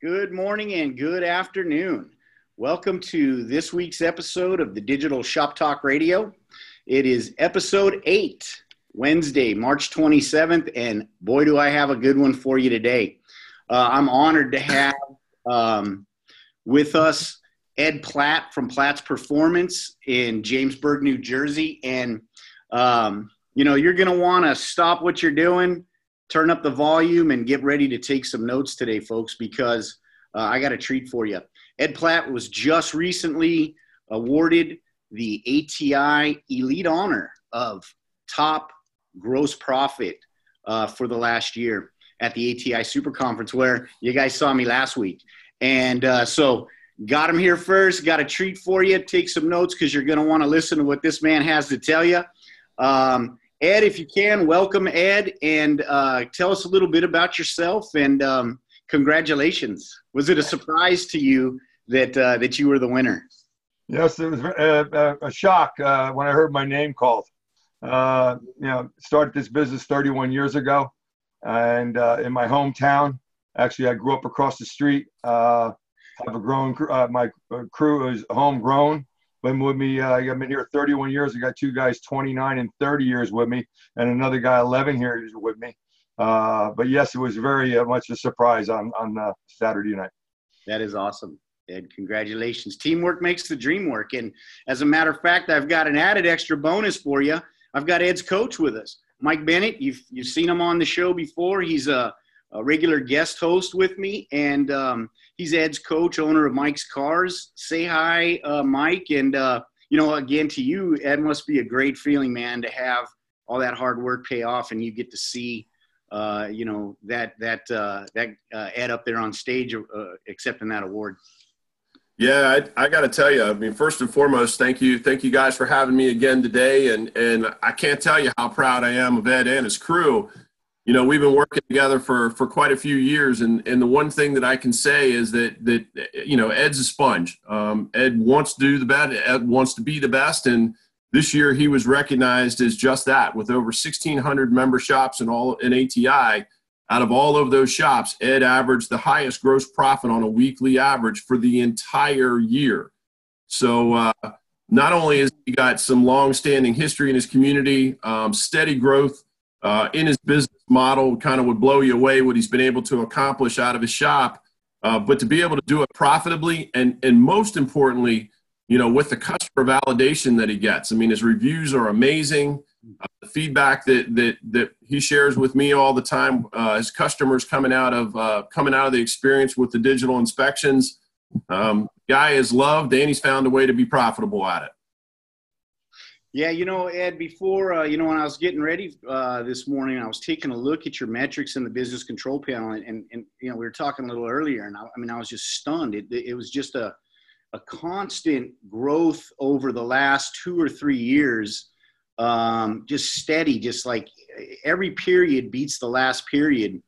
Good morning and good afternoon. Welcome to this week's episode of the Digital Shop Talk Radio. It is episode eight, Wednesday, March 27th, and boy, do I have a good one for you today. Uh, I'm honored to have um, with us Ed Platt from Platt's Performance in Jamesburg, New Jersey. And, um, you know, you're going to want to stop what you're doing, turn up the volume, and get ready to take some notes today, folks, because uh, I got a treat for you. Ed Platt was just recently awarded the ATI Elite Honor of Top Gross Profit uh, for the last year at the ATI Super Conference, where you guys saw me last week. And uh, so, got him here first. Got a treat for you. Take some notes because you're going to want to listen to what this man has to tell you. Um, Ed, if you can, welcome Ed and uh, tell us a little bit about yourself and um, congratulations. Was it a surprise to you that uh, that you were the winner? Yes, it was a, uh, uh, a shock uh, when I heard my name called. Uh, you know, started this business 31 years ago, and in my hometown. Actually, I grew up across the street. have a grown my crew is homegrown with me. Uh, I've been here 31 years. I got two guys 29 and 30 years with me, and another guy 11 years with me. Uh, but yes, it was very uh, much a surprise on on uh, Saturday night. That is awesome, Ed. Congratulations. Teamwork makes the dream work. And as a matter of fact, I've got an added extra bonus for you. I've got Ed's coach with us, Mike Bennett. You've you've seen him on the show before. He's a, a regular guest host with me, and um, he's Ed's coach, owner of Mike's Cars. Say hi, uh, Mike. And, uh, you know, again, to you, Ed must be a great feeling, man, to have all that hard work pay off and you get to see, uh, you know, that, that, uh, that uh, Ed up there on stage uh, accepting that award. Yeah, I, I got to tell you. I mean, first and foremost, thank you, thank you guys for having me again today, and and I can't tell you how proud I am of Ed and his crew you know we've been working together for for quite a few years and and the one thing that i can say is that that you know ed's a sponge. Um, ed wants to do the best ed wants to be the best and this year he was recognized as just that. With over 1600 member shops in all in ati out of all of those shops ed averaged the highest gross profit on a weekly average for the entire year. So uh, not only has he got some long-standing history in his community um, steady growth uh, in his business model kind of would blow you away what he's been able to accomplish out of his shop. Uh, but to be able to do it profitably and, and most importantly, you know, with the customer validation that he gets. I mean, his reviews are amazing. Uh, the feedback that, that, that he shares with me all the time, uh, his customers coming out of, uh, coming out of the experience with the digital inspections. Um, guy is loved and he's found a way to be profitable at it. Yeah, you know, Ed, before, uh, you know, when I was getting ready uh, this morning, I was taking a look at your metrics in the business control panel. And, and, and you know, we were talking a little earlier, and I, I mean, I was just stunned. It, it was just a, a constant growth over the last two or three years, um, just steady, just like every period beats the last period.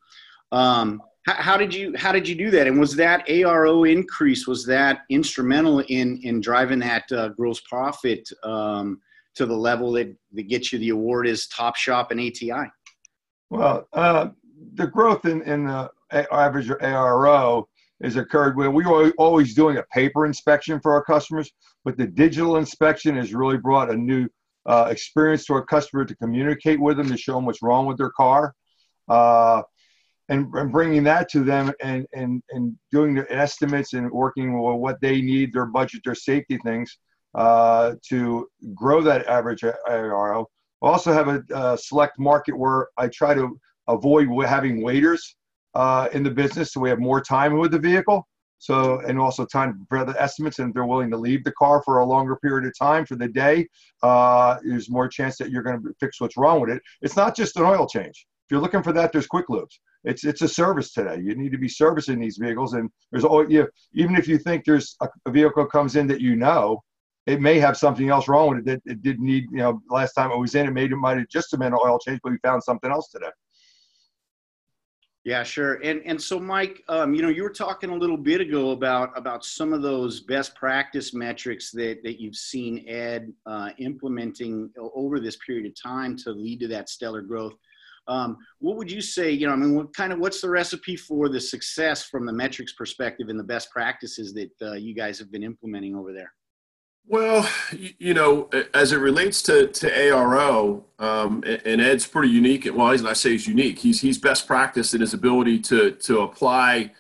Um, how, how, did you how did you do that? And was that ARO increase was that instrumental in in driving that uh, gross profit? Um, to the level that, that gets you the award is top shop and ATI? Well, uh, the growth in, in the average ARO has occurred when we were always doing a paper inspection for our customers, but the digital inspection has really brought a new uh, experience to our customer to communicate with them to show them what's wrong with their car. Uh, and, and, bringing that to them and, and, and doing the estimates and working with what they need, their budget, their safety things uh, to grow that average ARO. Also have a, select market where I try to avoid having waiters uh, in the business, so we have more time with the vehicle. So and also time for the estimates, and if they're willing to leave the car for a longer period of time for the day, uh, there's more chance that you're going to fix what's wrong with it. It's not just an oil change. If you're looking for that, there's quick lubes. It's it's a service today. You need to be servicing these vehicles, and there's all you even if you think there's a, a vehicle comes in that you know, it may have something else wrong with it that it didn't need, you know, last time it was in, it made it might have just been an oil change, but we found something else today. Yeah, sure. And and so, Mike, um, you know, you were talking a little bit ago about about some of those best practice metrics that that you've seen Ed uh, implementing over this period of time to lead to that stellar growth. Um, what would you say? You know, I mean, what kind of what's the recipe for the success from the metrics perspective and the best practices that uh, you guys have been implementing over there? Well, you know, as it relates to, to ARO, um, and Ed's pretty unique. Well, he's I say he's unique. He's he's best practice in his ability to to apply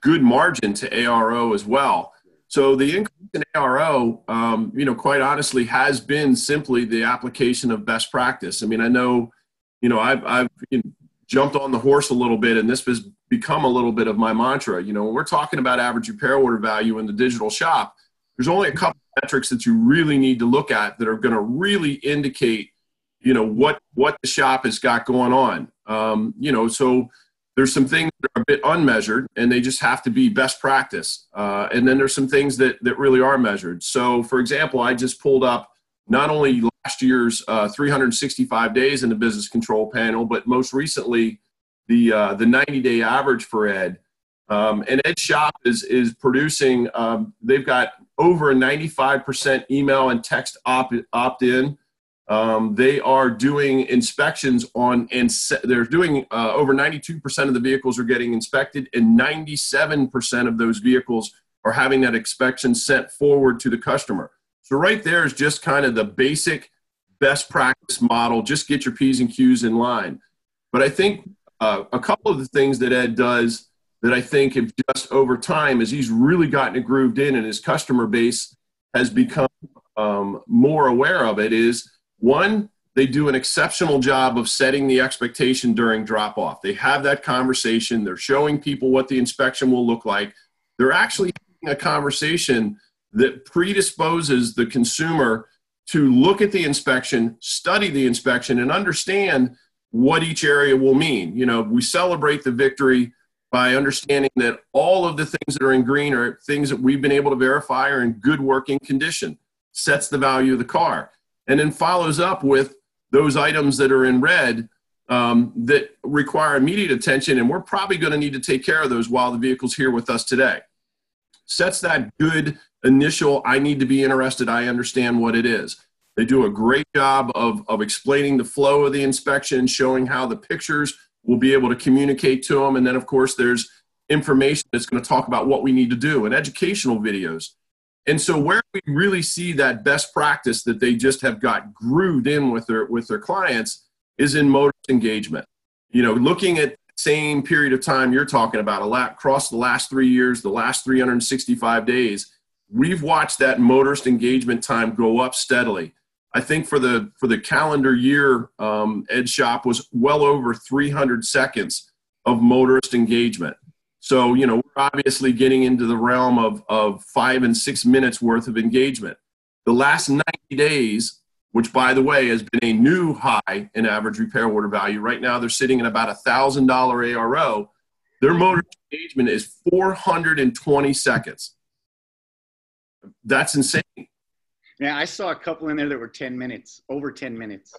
good margin to ARO as well. So the increase in ARO, um, you know, quite honestly, has been simply the application of best practice. I mean, I know, you know, I've I've jumped on the horse a little bit, and this has become a little bit of my mantra. You know, when we're talking about average repair order value in the digital shop, there's only a couple metrics that you really need to look at that are going to really indicate, you know, what what the shop has got going on. Um, you know, so there's some things that are a bit unmeasured and they just have to be best practice. Uh, and then there's some things that, that really are measured. So, for example, I just pulled up not only last year's uh, 365 days in the business control panel, but most recently the uh, the 90 day average for Ed. Um, and Ed Shop is is producing. Um, they've got over a 95% email and text opt opt in. Um, they are doing inspections on, and they're doing uh, over 92% of the vehicles are getting inspected, and 97% of those vehicles are having that inspection sent forward to the customer. So, right there is just kind of the basic best practice model. Just get your P's and Q's in line. But I think uh, a couple of the things that Ed does that I think have just over time, as he's really gotten it grooved in and his customer base has become um, more aware of it, is one, they do an exceptional job of setting the expectation during drop off. They have that conversation, they're showing people what the inspection will look like. They're actually having a conversation that predisposes the consumer to look at the inspection, study the inspection, and understand what each area will mean. You know, we celebrate the victory by understanding that all of the things that are in green are things that we've been able to verify are in good working condition, sets the value of the car and then follows up with those items that are in red um, that require immediate attention, and we're probably going to need to take care of those while the vehicle's here with us today. Sets that good initial, I need to be interested, I understand what it is. They do a great job of, of explaining the flow of the inspection, showing how the pictures will be able to communicate to them. And then, of course, there's information that's going to talk about what we need to do and educational videos and so where we really see that best practice that they just have got grooved in with their with their clients is in motorist engagement. You know, looking at same period of time you're talking about, a lot across the last three years, the last 365 days, we've watched that motorist engagement time go up steadily. I think for the for the calendar year, um, Ed Shop was well over 300 seconds of motorist engagement. So, you know, we're obviously getting into the realm of, of five and six minutes worth of engagement. The last 90 days, which by the way has been a new high in average repair order value, right now they're sitting at about a $1,000 ARO. Their motor engagement is 420 seconds. That's insane. Yeah, I saw a couple in there that were 10 minutes, over 10 minutes.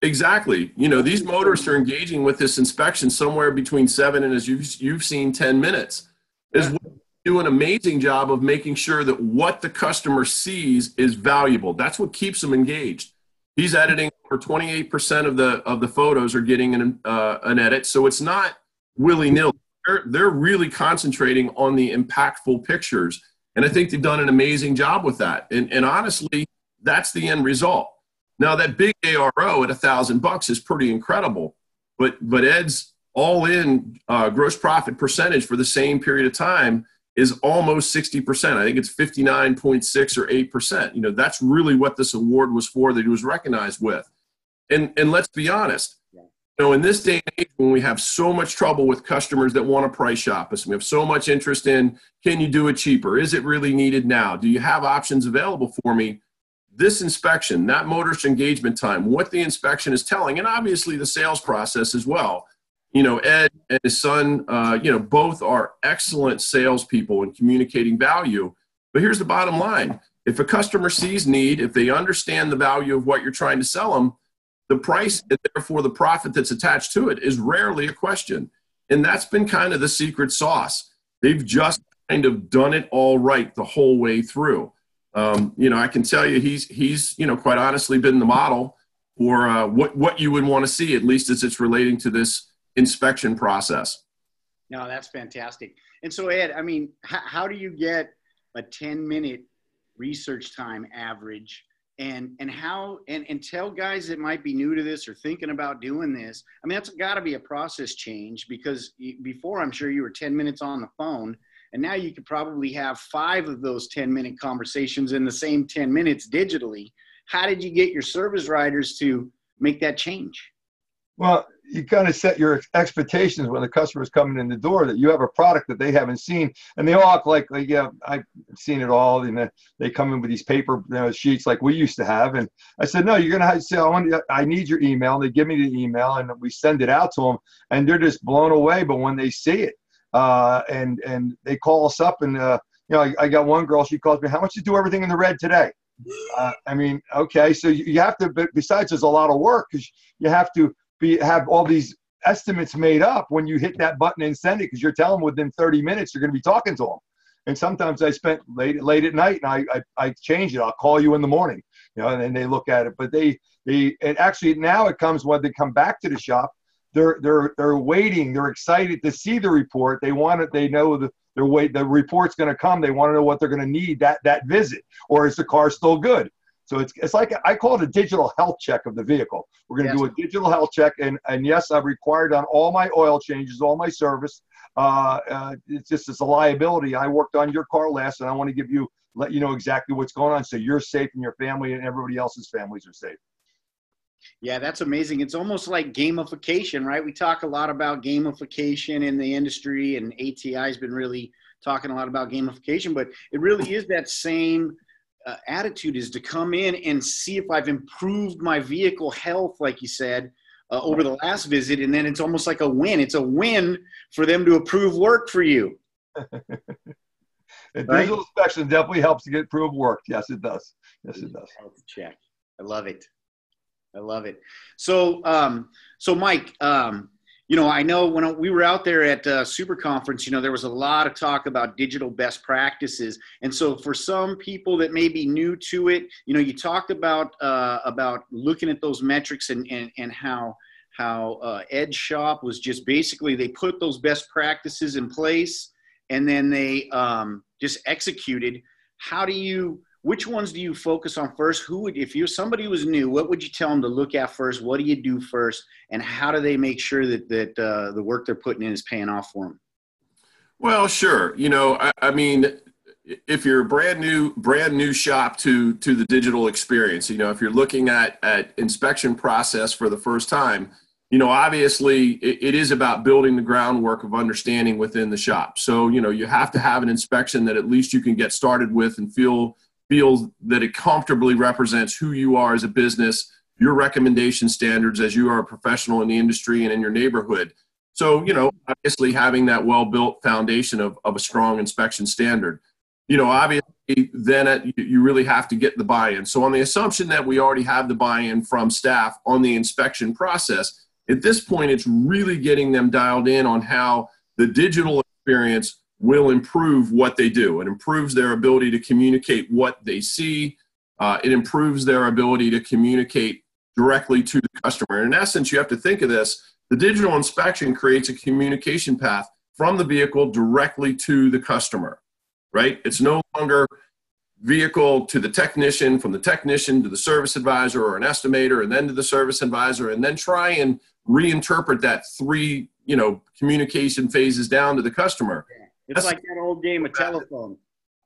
Exactly. You know, these motorists are engaging with this inspection somewhere between seven and, as you've, you've seen, 10 minutes. Is yeah. do an amazing job of making sure that what the customer sees is valuable. That's what keeps them engaged. He's editing for 28% of the of the photos are getting an, uh, an edit, so it's not willy nilly. They're, they're really concentrating on the impactful pictures and I think they've done an amazing job with that. And, and honestly, that's the end result. Now that big ARO at a thousand bucks is pretty incredible, but but Ed's all-in uh, gross profit percentage for the same period of time is almost 60%. I think it's 59.6 or 8%. You know, that's really what this award was for that he was recognized with. And and let's be honest, you know, in this day and age, when we have so much trouble with customers that want to price shop us, we have so much interest in can you do it cheaper? Is it really needed now? Do you have options available for me? This inspection, that motorist engagement time, what the inspection is telling, and obviously the sales process as well. You know, Ed and his son, uh, you know, both are excellent salespeople in communicating value. But here's the bottom line if a customer sees need, if they understand the value of what you're trying to sell them, the price and therefore the profit that's attached to it is rarely a question. And that's been kind of the secret sauce. They've just kind of done it all right the whole way through. Um, you know, I can tell you he's he's you know quite honestly been the model or uh, what what you would want to see, at least as it's relating to this inspection process. No, that's fantastic. And so, Ed, I mean, how, how do you get a 10 minute research time average? And, and how and, and tell guys that might be new to this or thinking about doing this i mean that's got to be a process change because before i'm sure you were 10 minutes on the phone and now you could probably have five of those 10 minute conversations in the same 10 minutes digitally how did you get your service riders to make that change? Well, you kind of set your expectations when the customer's coming in the door that you have a product that they haven't seen, and they all act like, like yeah, I've seen it all, and they come in with these paper you know, sheets like we used to have. And I said, no, you're gonna say, I, want, I need your email. And they give me the email, and we send it out to them, and they're just blown away. But when they see it, uh, and and they call us up, and uh, you know, I, I got one girl, she calls me, how much you do everything in the red today? Uh, I mean, okay, so you have to. But besides, there's a lot of work because you have to be have all these estimates made up when you hit that button and send it because you're telling them within 30 minutes you're going to be talking to them. And sometimes I spent late late at night and I, I I change it. I'll call you in the morning, you know, and they look at it. But they they and actually now it comes when they come back to the shop. They're they're they're waiting. They're excited to see the report. They want it. They know the they're wait the report's going to come. They want to know what they're going to need that that visit, or is the car still good? So it's, it's like I call it a digital health check of the vehicle. We're going to yes. do a digital health check, and and yes, I've required on all my oil changes, all my service. Uh, uh, it's just it's a liability. I worked on your car last, and I want to give you let you know exactly what's going on, so you're safe and your family and everybody else's families are safe. Yeah, that's amazing. It's almost like gamification, right? We talk a lot about gamification in the industry, and ATI has been really talking a lot about gamification, but it really is that same uh, attitude is to come in and see if I've improved my vehicle health, like you said, uh, over the last visit, and then it's almost like a win. It's a win for them to approve work for you. right? Digital inspection definitely helps to get approved work. Yes, it does. Yes, it does. Check. I love it. I love it. So, um, so Mike, um, you know, I know when we were out there at uh, Super Conference, you know, there was a lot of talk about digital best practices, and so for some people that may be new to it, you know, you talked about uh, about looking at those metrics and and, and how how uh, Ed Shop was just basically they put those best practices in place, and then they um, just executed. How do you which ones do you focus on first? Who would, if you're somebody who was new, what would you tell them to look at first? What do you do first, and how do they make sure that that uh, the work they're putting in is paying off for them? Well, sure. You know, I, I mean, if you're a brand new brand new shop to to the digital experience, you know, if you're looking at at inspection process for the first time, you know, obviously it, it is about building the groundwork of understanding within the shop. So, you know, you have to have an inspection that at least you can get started with and feel feels that it comfortably represents who you are as a business, your recommendation standards as you are a professional in the industry and in your neighborhood. So, you know, obviously having that well built foundation of, of a strong inspection standard. You know, obviously, then you really have to get the buy in. So, on the assumption that we already have the buy in from staff on the inspection process, at this point, it's really getting them dialed in on how the digital experience will improve what they do. It improves their ability to communicate what they see. Uh, it improves their ability to communicate directly to the customer. In essence, you have to think of this the digital inspection creates a communication path from the vehicle directly to the customer, right? It's no longer vehicle to the technician, from the technician to the service advisor or an estimator, and then to the service advisor, and then try and reinterpret that three, you know, communication phases down to the customer. It's That's, like that old game of telephone.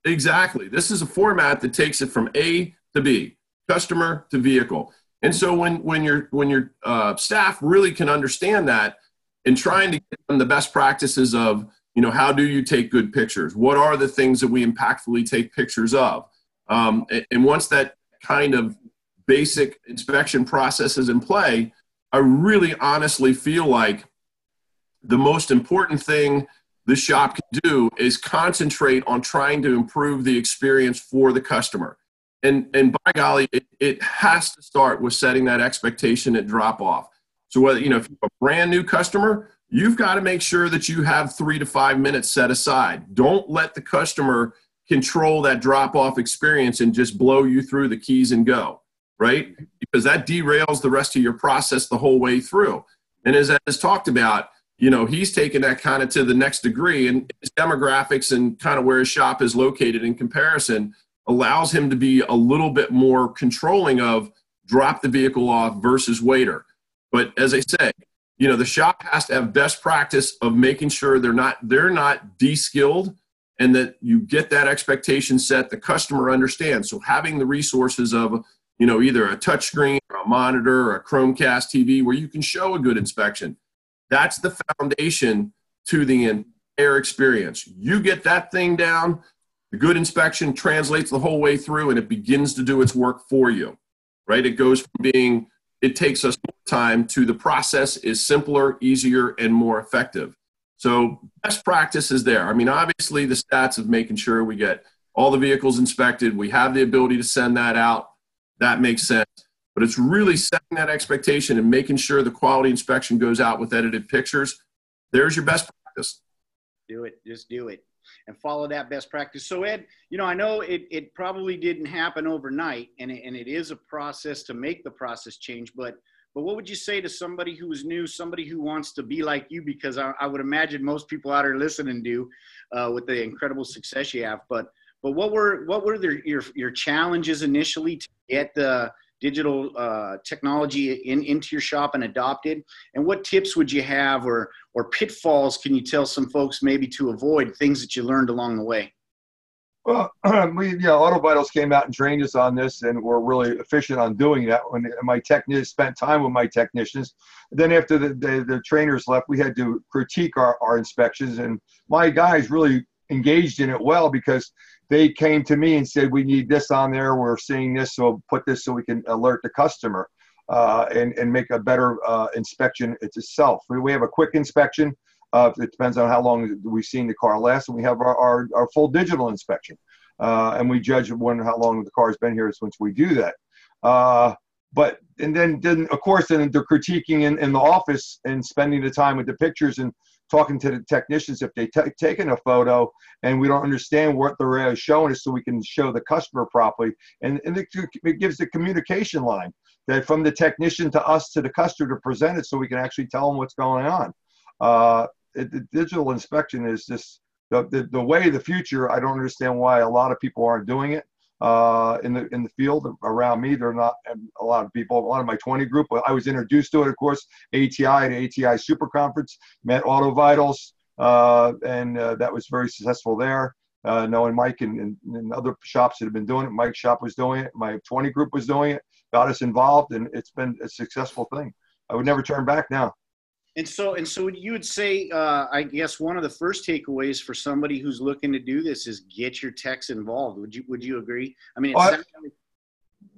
Exactly. This is a format that takes it from A to B, customer to vehicle. And so when when your when your uh, staff really can understand that and trying to get them the best practices of you know how do you take good pictures? What are the things that we impactfully take pictures of? Um, and, and once that kind of basic inspection process is in play, I really honestly feel like the most important thing the shop can do is concentrate on trying to improve the experience for the customer. And, and by golly, it, it has to start with setting that expectation at drop off. So whether, you know, if you're a brand new customer, you've got to make sure that you have three to five minutes set aside. Don't let the customer control that drop off experience and just blow you through the keys and go. right? Because that derails the rest of your process the whole way through. And as as talked about, you know, he's taken that kind of to the next degree, and his demographics and kind of where his shop is located in comparison allows him to be a little bit more controlling of drop the vehicle off versus waiter. But as I say, you know, the shop has to have best practice of making sure they're not they're not de-skilled and that you get that expectation set the customer understands. So having the resources of you know either a touchscreen or a monitor or a Chromecast TV where you can show a good inspection, that's the foundation to the entire experience. You get that thing down, the good inspection translates the whole way through and it begins to do its work for you, right? It goes from being, it takes us more time to the process is simpler, easier, and more effective. So, best practice is there. I mean, obviously, the stats of making sure we get all the vehicles inspected, we have the ability to send that out. That makes sense. But it's really setting that expectation and making sure the quality inspection goes out with edited pictures. There's your best practice. Do it. Just do it and follow that best practice. So Ed, you know, I know it, it probably didn't happen overnight and it, and it is a process to make the process change, but but what would you say to somebody who is new, somebody who wants to be like you? Because I, I would imagine most people out there listening do, uh, with the incredible success you have. But but what were what were their, your your challenges initially to get the digital uh, technology in, into your shop and adopted? And what tips would you have or, or pitfalls can you tell some folks maybe to avoid things that you learned along the way? Well, we, yeah, AutoVitals came out and trained us on this, and we're really efficient on doing that. When my technicians spent time with my technicians, then after the, the, the trainers left, we had to critique our, our inspections, and my guys really engaged in it well because they came to me and said, "We need this on there. We're seeing this, so put this so we can alert the customer uh, and and make a better uh, inspection itself." We have a quick inspection. Uh, it depends on how long we've seen the car last, and we have our, our, our full digital inspection, uh, and we judge when how long the car's been here since we do that. Uh, but and then then of course then the critiquing in, in the office and spending the time with the pictures and talking to the technicians if they t- taken a photo and we don't understand what they're uh, showing us so we can show the customer properly. And, and it, it, gives the communication line that from the technician to us to the customer to present it so we can actually tell them what's going on. Uh, it, the digital inspection is just the, the, the way of the future i don't understand why a lot of people aren't doing it uh, in the in the field around me. There are not a lot of people. A lot of my 20 group. I was introduced to it, of course, ATI at ATI Super Conference. Met AutoVitals, uh, and uh, that was very successful there. Uh, knowing Mike and, and, and, other shops that have been doing it. Mike's shop was doing it. My 20 group was doing it. Got us involved, and it's been a successful thing. I would never turn back now. And so, and so, you would say, uh, I guess one of the first takeaways for somebody who's looking to do this is get your techs involved. Would you Would you agree? I mean, oh,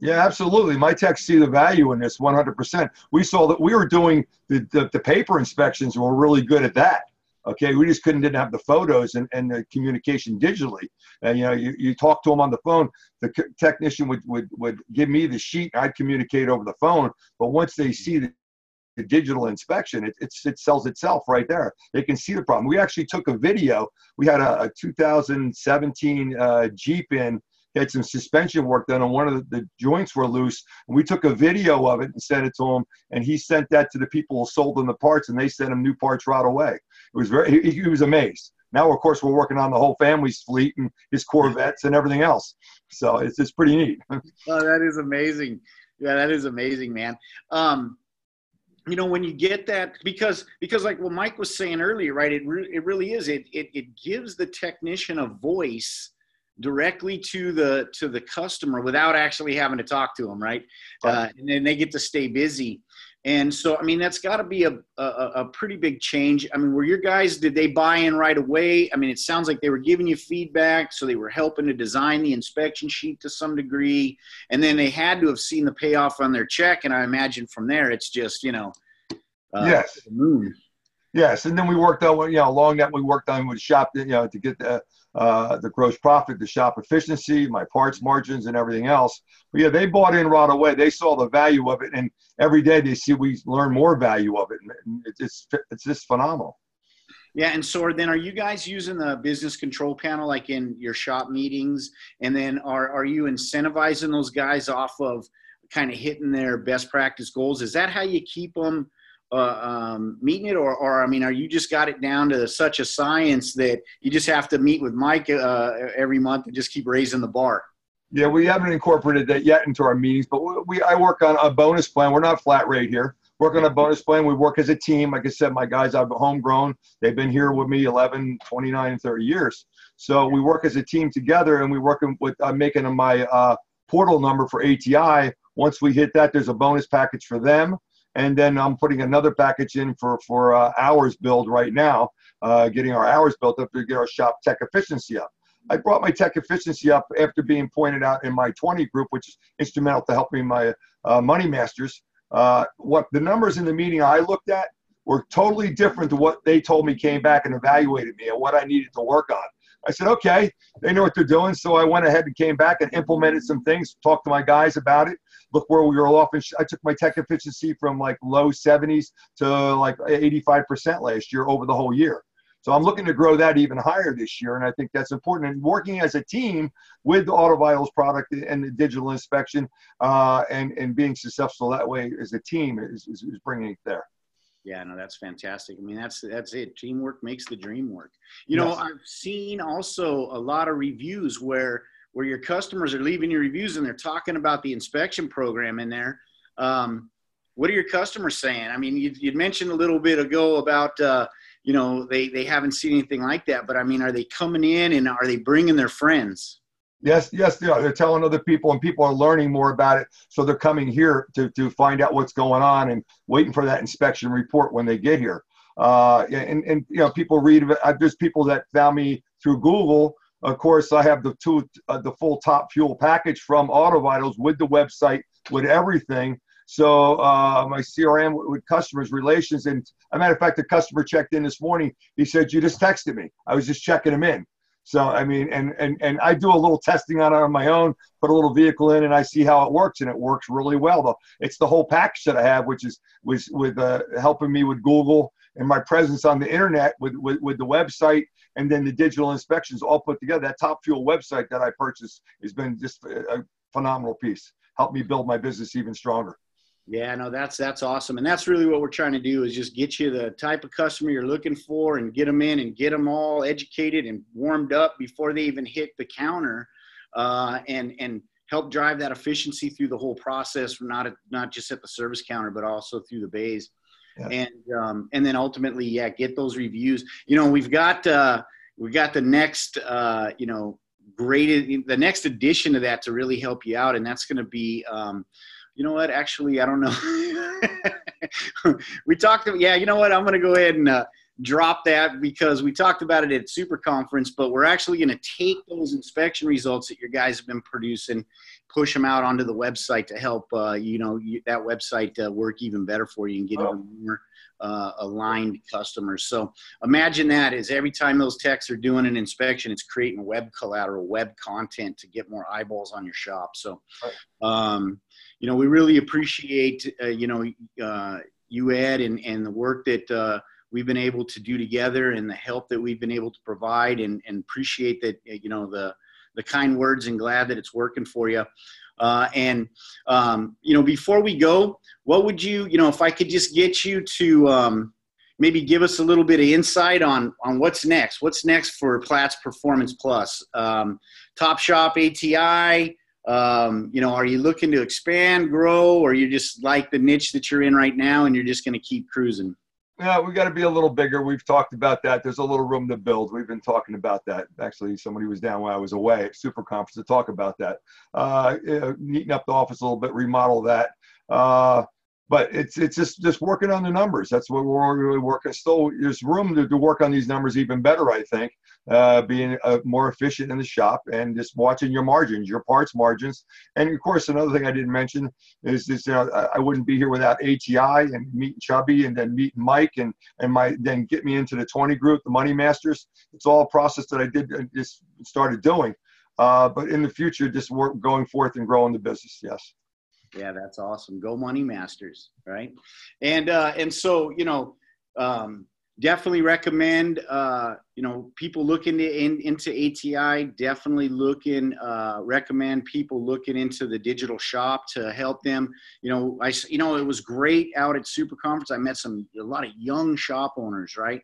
yeah, absolutely. My techs see the value in this 100%. We saw that we were doing the, the, the paper inspections, we're really good at that. Okay, we just couldn't didn't have the photos and, and the communication digitally. And you know, you, you talk to them on the phone. The technician would, would would give me the sheet. I'd communicate over the phone. But once they see the the digital inspection, it, it sells itself right there. They can see the problem. We actually took a video. We had a, a 2017 uh, Jeep in, had some suspension work done, and one of the, the, joints were loose. And we took a video of it and sent it to him, and he sent that to the people who sold him the parts, and they sent him new parts right away. It was very, he, he was amazed. Now, of course, we're working on the whole family's fleet and his Corvettes and everything else. So it's, it's pretty neat. oh, that is amazing. Yeah, that is amazing, man. Um, you know when you get that because because like what mike was saying earlier right it, re- it really is it, it it gives the technician a voice directly to the to the customer without actually having to talk to them right, Uh, and then they get to stay busy and so i mean that's got to be a, a, a pretty big change. I mean were your guys did they buy in right away? I mean it sounds like they were giving you feedback so they were helping to design the inspection sheet to some degree. And then they had to have seen the payoff on their check and i imagine from there it's just you know uh, yes yes and then we worked on you know along that we worked on with shop you know to get the uh, the gross profit, the shop efficiency, my parts margins, and everything else. But yeah, they bought in right away. They saw the value of it, and every day they see we learn more value of it. It's it's just phenomenal. Yeah, and so then are you guys using the business control panel like in your shop meetings? And then are, are you incentivizing those guys off of kind of hitting their best practice goals. Is that how you keep them uh, um, meeting it, or, or I mean, are you just got it down to such a science that you just have to meet with Mike uh, every month and just keep raising the bar? Yeah, we haven't incorporated that yet into our meetings, but we I work on a bonus plan. We're not flat rate here. Work on a bonus plan. We work as a team. Like I said, my guys are homegrown. They've been here with me 11, 29, 30 years. So we work as a team together, and we work with uh, making my uh, portal number for ATI. Once we hit that, there's a bonus package for them, and then I'm putting another package in for for uh, hours build right now, uh, getting our hours built up to get our shop tech efficiency up. I brought my tech efficiency up after being pointed out in my 20 group, which is instrumental to helping my uh, money masters. Uh, what the numbers in the meeting I looked at were totally different to what they told me came back and evaluated me and what I needed to work on. I said, okay, they know what they're doing. So I went ahead and came back and implemented some things, talked to my guys about it. Look where we were off. And I took my tech efficiency from like low 70s to like 85% last year over the whole year. So I'm looking to grow that even higher this year, and I think that's important. And working as a team with the AutoVitals product and the digital inspection, uh, and and being successful that way as a team is, is, is bringing it there. Yeah, no, that's fantastic. I mean, that's that's it. Teamwork makes the dream work. You know, I've seen also a lot of reviews where where your customers are leaving your reviews and they're talking about the inspection program in there. Um, what are your customers saying? I mean, you, you mentioned a little bit ago about uh, you know they they haven't seen anything like that but i mean are they coming in and are they bringing their friends yes yes they are they're telling other people and people are learning more about it so they're coming here to, to find out what's going on and waiting for that inspection report when they get here uh, and, and you know people read there's people that found me through google of course i have the two uh, the full top fuel package from autovitals with the website with everything so uh, my CRM with customers relations, and a matter of fact, the customer checked in this morning. He said, "You just texted me. I was just checking him in." So I mean, and and and I do a little testing on it on my own, put a little vehicle in, and I see how it works, and it works really well. Though it's the whole package that I have, which is was with uh, helping me with Google and my presence on the internet with, with with the website, and then the digital inspections all put together. That Top Fuel website that I purchased has been just a phenomenal piece. Helped me build my business even stronger. Yeah, no, that's that's awesome, and that's really what we're trying to do is just get you the type of customer you're looking for, and get them in and get them all educated and warmed up before they even hit the counter, uh, and and help drive that efficiency through the whole process, not at, not just at the service counter, but also through the bays, yeah. and um, and then ultimately, yeah, get those reviews. You know, we've got uh, we got the next uh, you know graded the next addition to that to really help you out, and that's going to be. Um, you know what? Actually, I don't know. we talked. Yeah, you know what? I'm going to go ahead and uh, drop that because we talked about it at Super Conference, but we're actually going to take those inspection results that your guys have been producing, push them out onto the website to help uh, you know you, that website uh, work even better for you and get oh. even more uh, aligned customers. So imagine that is every time those techs are doing an inspection, it's creating web collateral, web content to get more eyeballs on your shop. So. Um, you know, we really appreciate, uh, you know, uh, you Ed and, and the work that uh, we've been able to do together and the help that we've been able to provide and, and appreciate that, uh, you know, the, the kind words and glad that it's working for you. Uh, and, um, you know, before we go, what would you, you know, if I could just get you to um, maybe give us a little bit of insight on, on what's next, what's next for Platts Performance Plus, um, Top Shop ATI, um, you know, are you looking to expand, grow, or you just like the niche that you're in right now and you're just going to keep cruising? Yeah, we've got to be a little bigger. We've talked about that. There's a little room to build. We've been talking about that. Actually, somebody was down while I was away at Super Conference to talk about that. Uh, neaten up the office a little bit, remodel that. Uh, but it's it's just just working on the numbers. That's what we're really working. Still, there's room to, to work on these numbers even better. I think uh, being uh, more efficient in the shop and just watching your margins, your parts margins. And of course, another thing I didn't mention is this: you know, I, wouldn't be here without ATI and meeting Chubby and then meeting Mike and and my then get me into the 20 group, the Money Masters. It's all a process that I did uh, just started doing. Uh, but in the future, just work going forth and growing the business. Yes. Yeah, that's awesome. Go Money Masters, right? And uh, and so you know, um, definitely recommend uh, you know people looking in, into ATI. Definitely looking uh, recommend people looking into the digital shop to help them. You know, I you know it was great out at Super Conference. I met some a lot of young shop owners, right?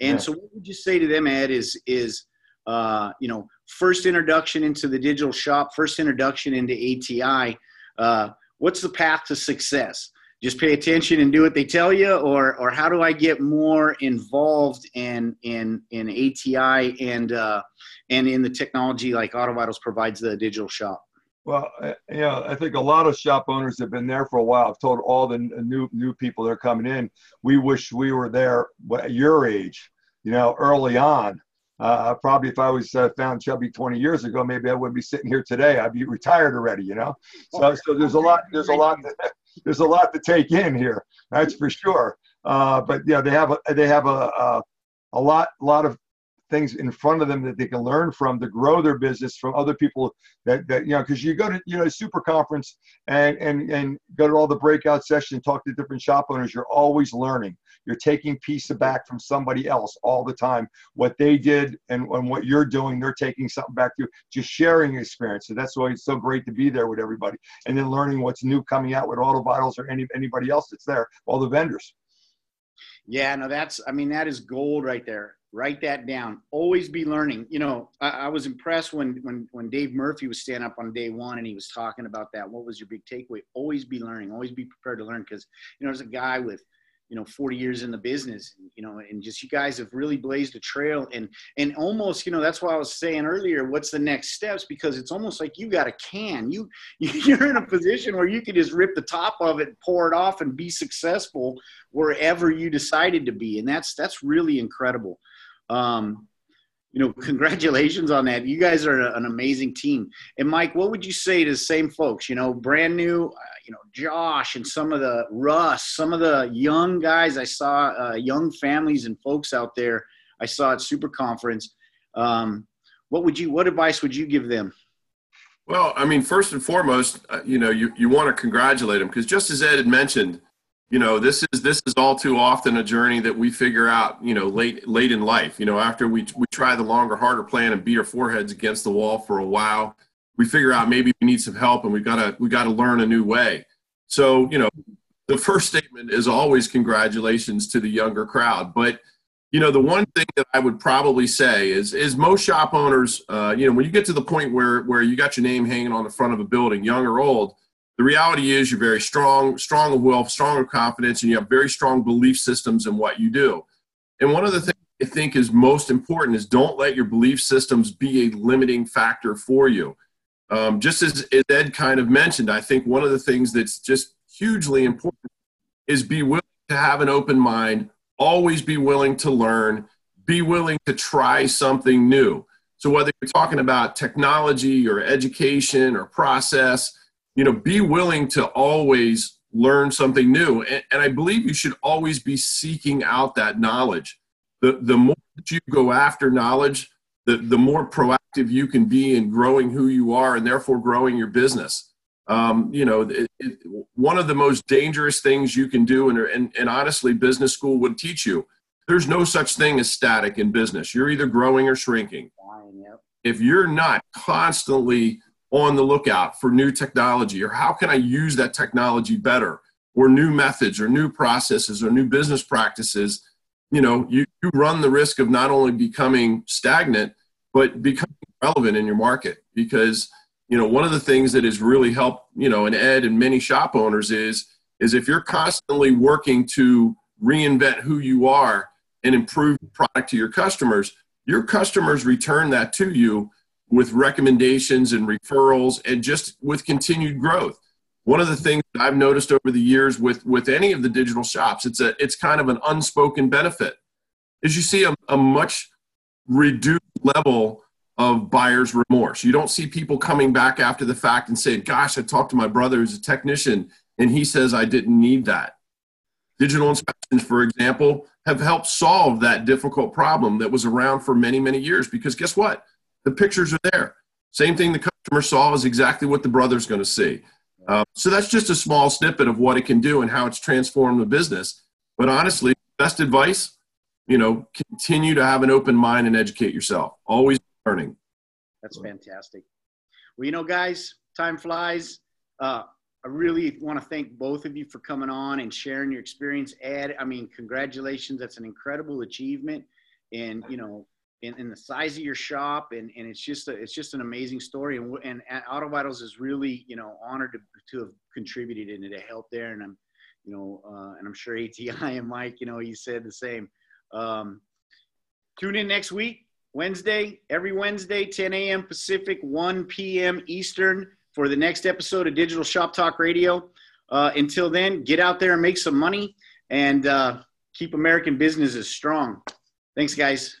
And yeah. so, what would you say to them, Ed? Is is uh, you know first introduction into the digital shop, first introduction into ATI. Uh, what's the path to success? Just pay attention and do what they tell you or or how do i get more involved in in in ati and uh, and in the technology like autovitals provides the digital shop well you know i think a lot of shop owners have been there for a while i've told all the new new people that are coming in we wish we were there at your age you know early on uh, probably if I was uh, found chubby 20 years ago, maybe I wouldn't be sitting here today. I'd be retired already, you know. So, so there's a lot. There's a lot. There's a lot to take in here. That's for sure. Uh, but yeah, they have a, they have a, a, a lot lot of things in front of them that they can learn from to grow their business from other people that, that you know because you go to you know super conference and and and go to all the breakout sessions talk to different shop owners you're always learning. You're taking piece of back from somebody else all the time. What they did and, and what you're doing they're taking something back to you. Just sharing experience so that's why it's so great to be there with everybody. And then learning what's new coming out with autovitals or any anybody else that's there all the vendors. Yeah no that's i mean that is gold right there write that down. Always be learning. You know I, I, was impressed when when when dave murphy was standing up on day one and he was talking about that. What was your big takeaway? Always be learning. Always be prepared to learn because you know there's a guy with you know 40 years in the business you know and just you guys have really blazed a trail and and almost you know that's why i was saying earlier what's the next steps? Because it's almost like you got a can. You you're in a position where you can just rip the top of it pour it off and be successful wherever you decided to be. And that's that's really incredible. Um, you know, congratulations on that. You guys are an amazing team. And Mike, what would you say to the same folks? You know, brand new, uh, you know, Josh and some of the Russ, some of the young guys I saw, uh, young families and folks out there. I saw at Super Conference. Um, what would you? What advice would you give them? Well, I mean, first and foremost, uh, you know, you, you want to congratulate them because just as Ed had mentioned, you know this is this is all too often a journey that we figure out you know late late in life. You know after we we try the longer harder plan and beat our foreheads against the wall for a while we figure out maybe we need some help and we gotta we gotta learn a new way. So you know the first statement is always congratulations to the younger crowd. But you know the one thing that i would probably say is is most shop owners uh, you know when you get to the point where where you got your name hanging on the front of a building young or old the reality is you're very strong, strong of will, strong of confidence, and you have very strong belief systems in what you do. And one of the things I think is most important is don't let your belief systems be a limiting factor for you. Um, just as Ed kind of mentioned, I think one of the things that's just hugely important is be willing to have an open mind, always be willing to learn, be willing to try something new. So whether you're talking about technology or education or process, you know be willing to always learn something new. And, and, i believe you should always be seeking out that knowledge. The, the more that you go after knowledge the, the more proactive you can be in growing who you are and therefore growing your business. Um, you know it, it, one of the most dangerous things you can do and, and, and honestly business school would teach you there's no such thing as static in business. You're either growing or shrinking. If you're not constantly on the lookout for new technology or how can I use that technology better or new methods or new processes or new business practices, you know, you, you run the risk of not only becoming stagnant, but becoming relevant in your market because, you know, one of the things that has really helped, you know, and Ed and many shop owners is, is if you're constantly working to reinvent who you are and improve product to your customers, your customers return that to you with recommendations and referrals and just with continued growth. One of the things I've noticed over the years with, with any of the digital shops, it's, a, it's kind of an unspoken benefit, is you see a, a much reduced level of buyer's remorse. You don't see people coming back after the fact and saying, Gosh, I talked to my brother who's a technician and he says I didn't need that. Digital inspections, for example, have helped solve that difficult problem that was around for many, many years because guess what? The pictures are there. Same thing the customer saw is exactly what the brother's going to see. Uh, so that's just a small snippet of what it can do and how it's transformed the business. But honestly, best advice you know, continue to have an open mind and educate yourself. Always learning. That's fantastic. Well, you know, guys, time flies. Uh, I really want to thank both of you for coming on and sharing your experience. Ed, I mean, congratulations. That's an incredible achievement. And, you know, in the size of your shop and, and it's just a, it's just an amazing story and, and, and AutoVitals is really you know honored to, to have contributed and to help there and I'm you know uh, and I'm sure ATI and Mike you know you said the same um, tune in next week Wednesday every Wednesday 10 a.m. Pacific 1 p.m. Eastern for the next episode of Digital Shop Talk Radio uh, until then get out there and make some money and uh, keep American businesses strong thanks guys